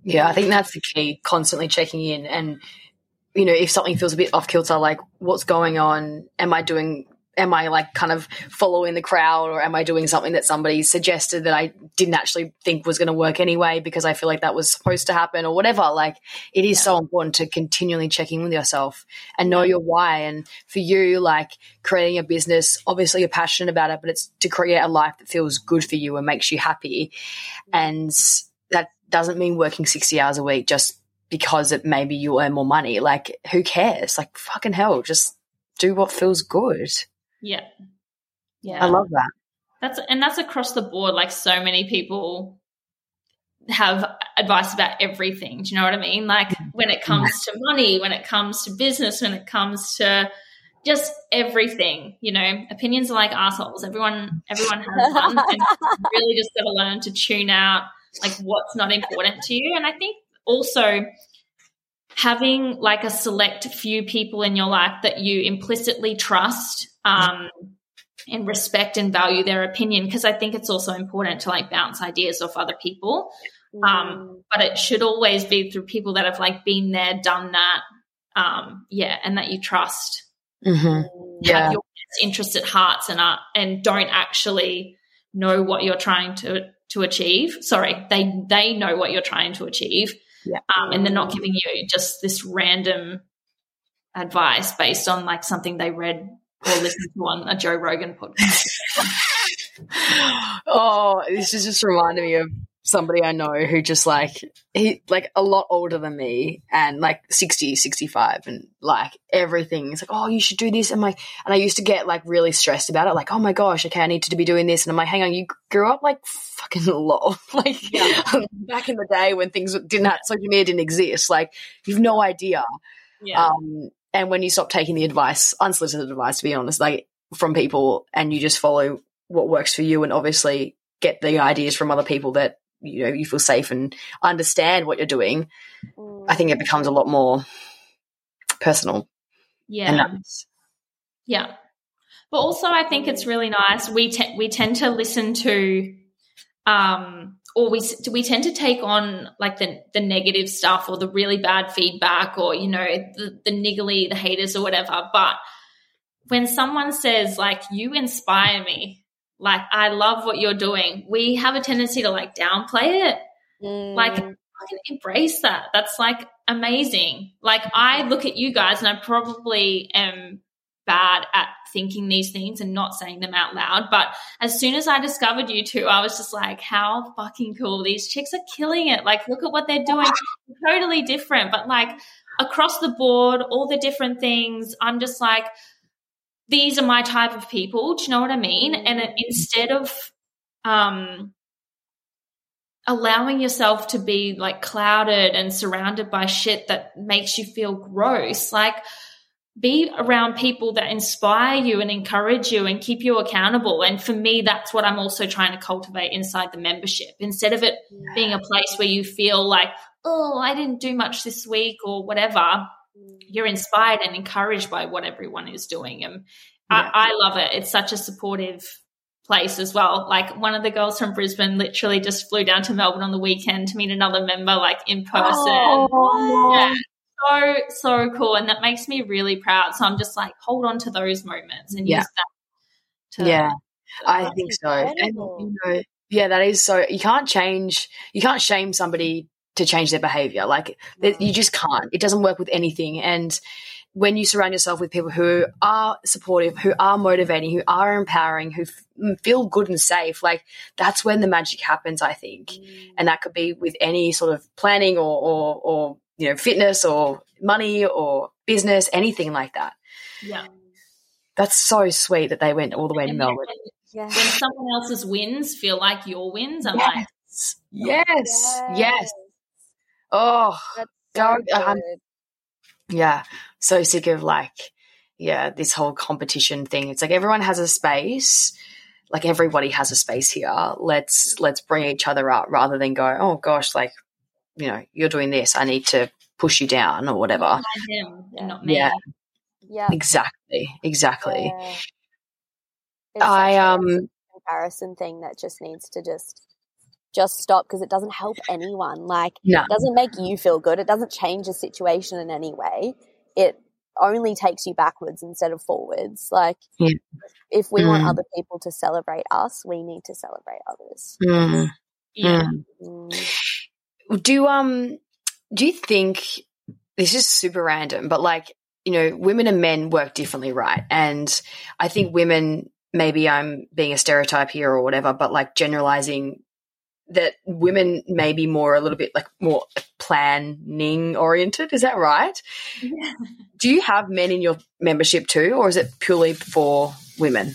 Yeah, I think that's the key. Constantly checking in, and you know, if something feels a bit off kilter, like what's going on? Am I doing? Am I like kind of following the crowd, or am I doing something that somebody suggested that I didn't actually think was going to work anyway because I feel like that was supposed to happen, or whatever? Like, it is so important to continually check in with yourself and know your why. And for you, like creating a business, obviously you're passionate about it, but it's to create a life that feels good for you and makes you happy. And that doesn't mean working 60 hours a week just because it maybe you earn more money. Like, who cares? Like, fucking hell, just do what feels good. Yeah. Yeah. I love that. That's and that's across the board. Like so many people have advice about everything. Do you know what I mean? Like mm-hmm. when it comes to money, when it comes to business, when it comes to just everything, you know, opinions are like assholes. Everyone everyone has one. and really just gotta learn to tune out like what's not important to you. And I think also having like a select few people in your life that you implicitly trust um, and respect and value their opinion because i think it's also important to like bounce ideas off other people. Um, but it should always be through people that have like been there done that um, yeah and that you trust. Mm-hmm. Yeah. have your best interest at hearts and are, and don't actually know what you're trying to to achieve. Sorry they they know what you're trying to achieve Yeah. um, and they're not giving you just this random advice based on like something they read or listened to on a Joe Rogan podcast. oh, this is just reminding me of somebody I know who just like he like a lot older than me and like 60, 65 and like everything. It's like, oh, you should do this. And like, and I used to get like really stressed about it. Like, oh my gosh, okay, I need to be doing this. And I'm like, hang on, you grew up like fucking low. like back in the day when things didn't have social media didn't exist. Like you've no idea. Yeah. Um, and when you stop taking the advice, unsolicited advice, to be honest, like from people, and you just follow what works for you, and obviously get the ideas from other people that you know you feel safe and understand what you're doing, I think it becomes a lot more personal. yeah. Yeah. But also I think it's really nice. We te- we tend to listen to um or we we tend to take on like the the negative stuff or the really bad feedback or you know the the niggly the haters or whatever but when someone says like you inspire me like I love what you're doing. We have a tendency to like downplay it. Like mm. fucking embrace that. That's like amazing. Like i look at you guys and i probably am bad at thinking these things and not saying them out loud but as soon as i discovered you two i was just like how fucking cool. These chicks are killing it. Like look at what they're doing. Totally different but like across the board all the different things i'm just like these are my type of people do you know what i mean? And it, instead of um allowing yourself to be like clouded and surrounded by shit that makes you feel gross like be around people that inspire you and encourage you and keep you accountable. And for me that's what i'm also trying to cultivate inside the membership. Instead of it being a place where you feel like oh i didn't do much this week or whatever you're inspired and encouraged by what everyone is doing and I, I love it it's such a supportive place as well. Like one of the girls from Brisbane literally just flew down to Melbourne on the weekend to meet another member, like in person. Oh, yeah, so so cool, and that makes me really proud. So I'm just like, hold on to those moments and Yeah. use that. To, yeah, I think so. And you know, yeah, that is so. You can't change. You can't shame somebody to change their behavior. Like that- you just can't. It doesn't work with anything. And when you surround yourself with people who are supportive, who are motivating, who are empowering, who f- feel good and safe, like that's when the magic happens, I think. Mm. And that could be with any sort of planning or, or, or, you know, fitness or money or business, anything like that. Yeah. That's so sweet that they went all the way to Melbourne. Yeah. When someone else's wins feel like your wins, I'm yes. like, yes, yes, yes. Oh, so um, yeah, so sick of like, yeah, this whole competition thing. It's like everyone has a space. Like everybody has a space here. Let's let's bring each other up rather than go, oh gosh, like, you know, you're doing this. I need to push you down or whatever. Me. Yeah. Yeah. Exactly. Exactly. Yeah. I um comparison thing that just needs to just just stop because it doesn't help anyone. Like, no. it doesn't make you feel good. It doesn't change the situation in any way. It only takes you backwards instead of forwards. Like, yeah. if we mm. want other people to celebrate us, we need to celebrate others. Mm. Yeah. Mm. Do um do you think this is super random, but like you know, women and men work differently, right? And I think women maybe I'm being a stereotype here or whatever, but like generalizing that women may be more a little bit like more planning oriented. Is that right? Yeah. Do you have men in your membership too, or is it purely for women?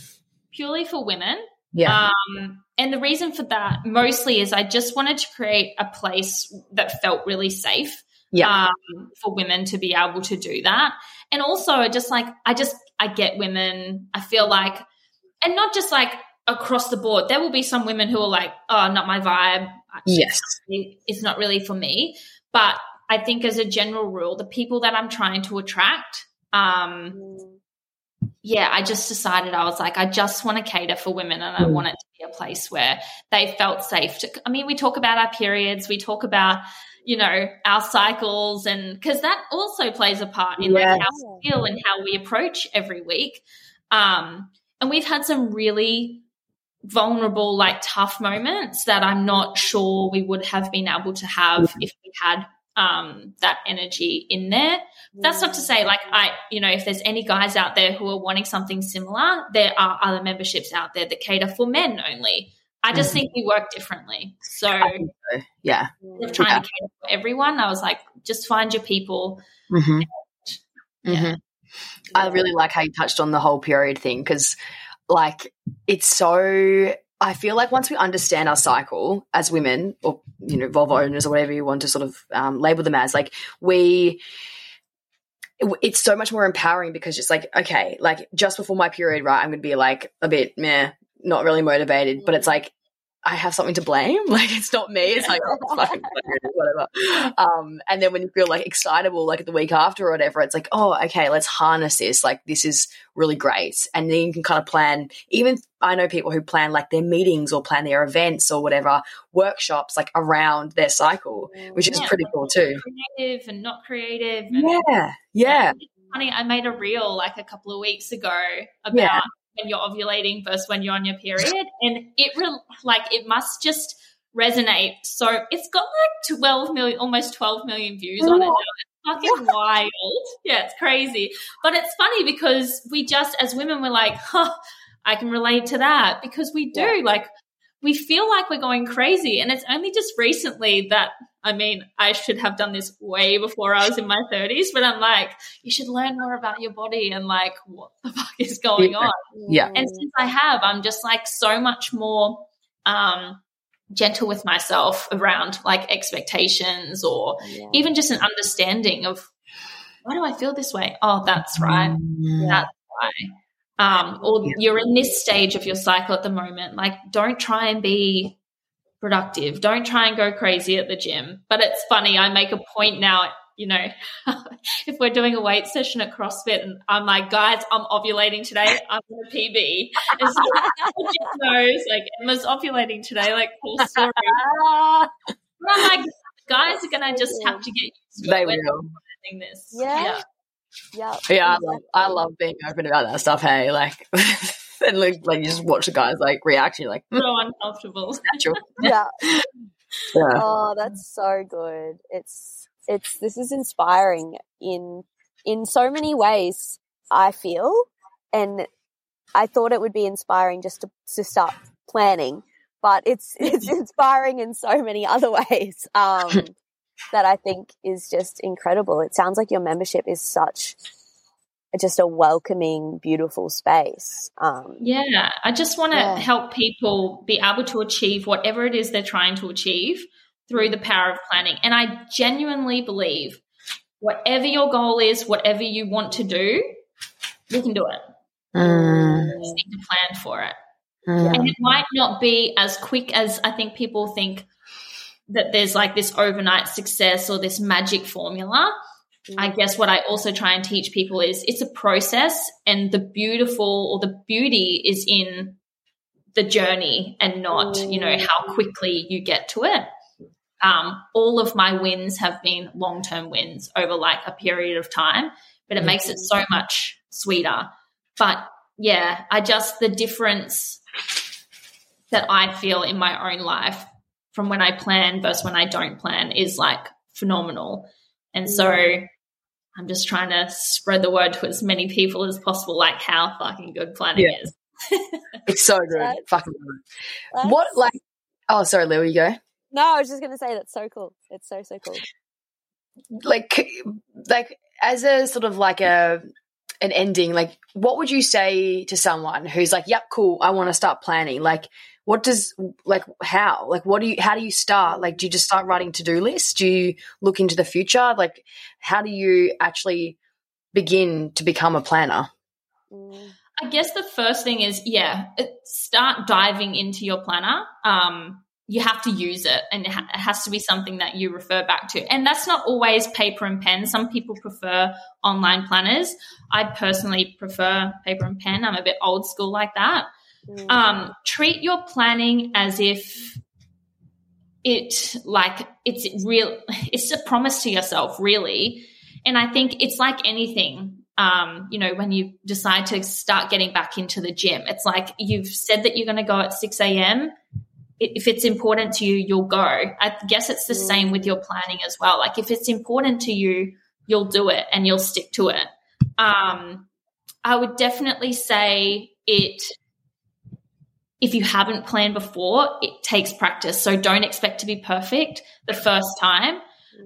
Purely for women. Yeah. Um, and the reason for that mostly is I just wanted to create a place that felt really safe. Yeah. Um, for women to be able to do that. And also just like I just I get women, I feel like and not just like across the board. There will be some women who are like, oh, not my vibe. Yes. It's not really for me. But I think as a general rule, the people that I'm trying to attract, um, yeah, I just decided I was like, I just want to cater for women and I want it to be a place where they felt safe to. I mean, we talk about our periods, we talk about, you know, our cycles, and because that also plays a part in Yes. like how we feel and how we approach every week. Um, and we've had some really vulnerable, like tough moments that I'm not sure we would have been able to have if we had um, that energy in there. That's not to say, like, I, you know, if there's any guys out there who are wanting something similar, there are other memberships out there that cater for men only. I just think we work differently. So, Yeah. instead of trying Yeah. to cater for everyone, I was like, just find your people. Mm-hmm. Yeah. Mhm. I really like how you touched on the whole period thing because, like, it's so. I feel like once we understand our cycle as women, or you know, vulva owners, or whatever you want to sort of um, label them as, like we, it's so much more empowering because just like okay, like just before my period, right, I'm going to be like a bit meh, not really motivated, but it's like I have something to blame. Like it's not me. It's like oh, it's fucking whatever. Um, and then when you feel like excitable, like the week after or whatever, it's like oh okay, let's harness this. Like this is really great. And then you can kind of plan. Even I know people who plan like their meetings or plan their events or whatever workshops like around their cycle, which is Yeah, pretty cool too. Creative and not creative. And Yeah, yeah, funny. I made a reel like a couple of weeks ago about Yeah. When you're ovulating versus when you're on your period, and it re- like it must just resonate. So it's got like 12 million, almost 12 million views on it now. It's fucking wild. Yeah, it's crazy. But it's funny because we just, as women, we're like, huh, I can relate to that because we do. Like, we feel like we're going crazy. And it's only just recently that, I mean, I should have done this way before I was in my 30s, but I'm like, you should learn more about your body and like what the fuck is going on. yeah. And since I have, I'm just like so much more um, gentle with myself around like expectations or Yeah. even just an understanding of why do I feel this way? Oh, that's right. That's why. Um, or you're in this stage of your cycle at the moment. Like, don't try and be productive. Don't try and go crazy at the gym. But it's funny. I make a point now. You know, if we're doing a weight session at CrossFit, and I'm like, guys, I'm ovulating today. I'm in a PB, and so knows, like Emma's ovulating today. Like, cool story. But I'm like, guys are gonna just have to get used to They it. Will. not doing this. Yeah. Yeah. Yeah, I love, I love being open about that stuff. Hey, like, and like, like you just watch the guys like react. You're like, so uncomfortable. natural. Yeah. Yeah. Oh, that's so good. It's it's this is inspiring in in so many ways, I feel, and I thought it would be inspiring just to, to start planning, but it's it's inspiring in so many other ways um, that I think is just incredible. It sounds like your membership is such just a welcoming, beautiful space. Um, yeah, I just want to Yeah. help people be able to achieve whatever it is they're trying to achieve through the power of planning. And I genuinely believe whatever your goal is, whatever you want to do, you can do it. You just need to plan for it. And it might not be as quick as I think people think that there's like this overnight success or this magic formula. I mm. guess what I also try and teach people is it's a process and the beautiful or the beauty is in the journey and not, you know, how mm. quickly you get to it. Um, all of my wins have been long term wins over like a period of time, but it makes it so mm. much sweeter. But yeah, I just, the difference that I feel in my own life from when I plan versus when I don't plan is like phenomenal. And so I'm just trying to spread the word to as many people as possible, like how fucking good planning Yeah. is. It's so good. That's- Fucking good. What like? Oh, sorry, Lou. You go. No, I was just going to say that's so cool. It's so so cool. like like as a sort of like a an ending like what would you say to someone who's like yep cool i want to start planning like what does like how like what do you how do you start like do you just start writing to-do lists do you look into the future like how do you actually begin to become a planner. I guess the first thing is, yeah, start diving into your planner. Um, you have to use it, and it, it has to be something that you refer back to. And that's not always paper and pen. Some people prefer online planners. I personally prefer paper and pen. I'm a bit old school like that. Mm. Um, treat your planning as if it like it's real. It's a promise to yourself, really. And I think it's like anything um, you know, when you decide to start getting back into the gym, it's like you've said that you're going to go at 6 a.m. If it's important to you, you'll go. I guess it's the same with your planning as well. Like if it's important to you, you'll do it and you'll stick to it. Um, I would definitely say it, if you haven't planned before, it takes practice. So don't expect to be perfect the first time.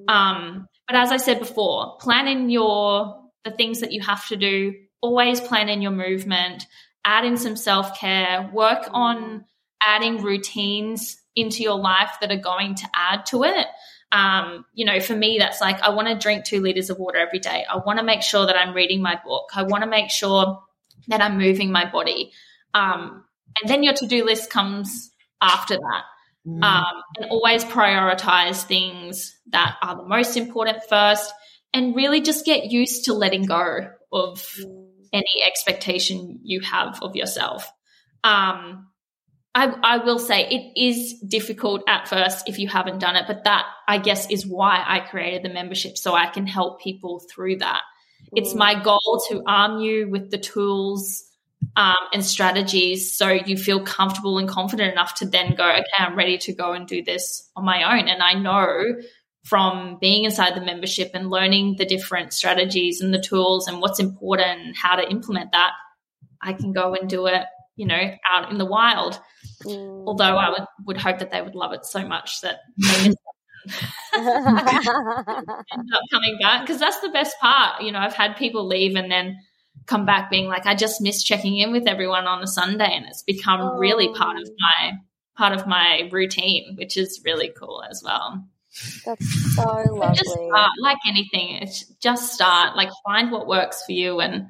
Um, but as I said before, plan in your the things that you have to do. Always plan in your movement. Add in some self care. Work on adding routines into your life that are going to add to it. Um, you know, for me, that's like I want to drink two liters of water every day. I want to make sure that I'm reading my book. I want to make sure that I'm moving my body. Um, and then your to do list comes after that. Um, and always prioritize things that are the most important first and really just get used to letting go of any expectation you have of yourself. Um, I, I will say it is difficult at first if you haven't done it, but that I guess is why I created the membership so I can help people through that. It's my goal to arm you with the tools um, and strategies so you feel comfortable and confident enough to then go, okay, I'm ready to go and do this on my own. And I know from being inside the membership and learning the different strategies and the tools and what's important and how to implement that, I can go and do it, you know, out in the wild. Mm. Although I would, would hope that they would love it so much that they miss end up coming back because that's the best part. You know, I've had people leave and then come back being like, I just miss checking in with everyone on a Sunday, and it's become really part of my part of my routine, which is really cool as well. That's so But lovely. just start, like anything, it's just start, like find what works for you, and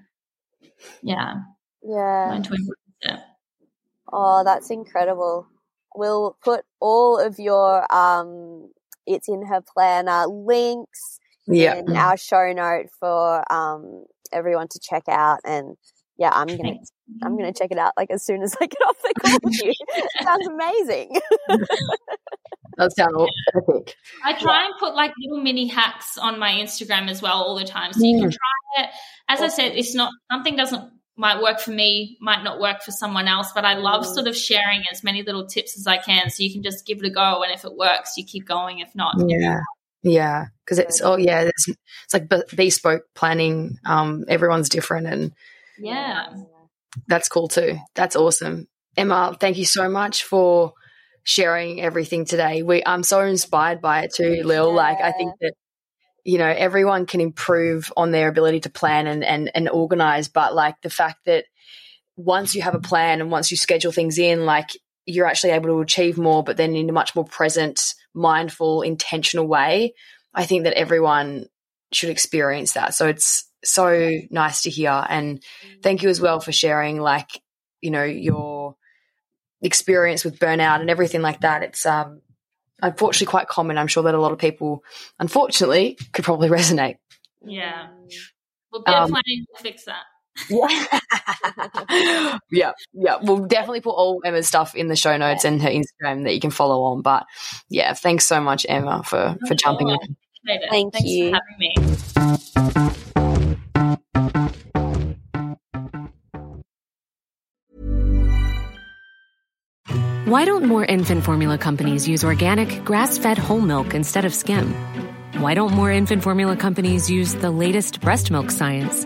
yeah, yeah. learn to embrace it. Oh, that's incredible. We'll put all of your um it's in her planner links Yeah. in our show note for um everyone to check out and yeah, I'm gonna Thanks. I'm gonna mm-hmm. check it out like as soon as I get off the call with you. Sounds amazing. That sounds all epic. I try and put like little mini hacks on my Instagram as well all the time. So you can mm. try it. As I said, it's not something doesn't might work for me, might not work for someone else, but I love mm. sort of sharing as many little tips as I can. So you can just give it a go and if it works, you keep going. If not, Yeah. Yeah, because it's oh yeah, it's, it's like bespoke planning. Um, everyone's different, and yeah, that's cool too. That's awesome, Emma. Thank you so much for sharing everything today. We I'm so inspired by it too, Lil. Yeah. Like I think that you know everyone can improve on their ability to plan and and and organize, but like the fact that once you have a plan and once you schedule things in, like you're actually able to achieve more, but then in a much more present, mindful, intentional way. I think that everyone should experience that. So it's so nice to hear. And thank you as well for sharing, like, you know, your experience with burnout and everything like that. It's, um, unfortunately quite common. I'm sure that a lot of people, unfortunately, could probably resonate. Yeah. Well, um, planning will fix that. Yeah. yeah. Yeah. We'll definitely put all Emma's stuff in the show notes and her Instagram that you can follow on. But yeah, thanks so much, Emma, for, for jumping in. Thank thanks you. for having me. Why don't more infant formula companies use organic, grass fed whole milk instead of skim? Why don't more infant formula companies use the latest breast milk science?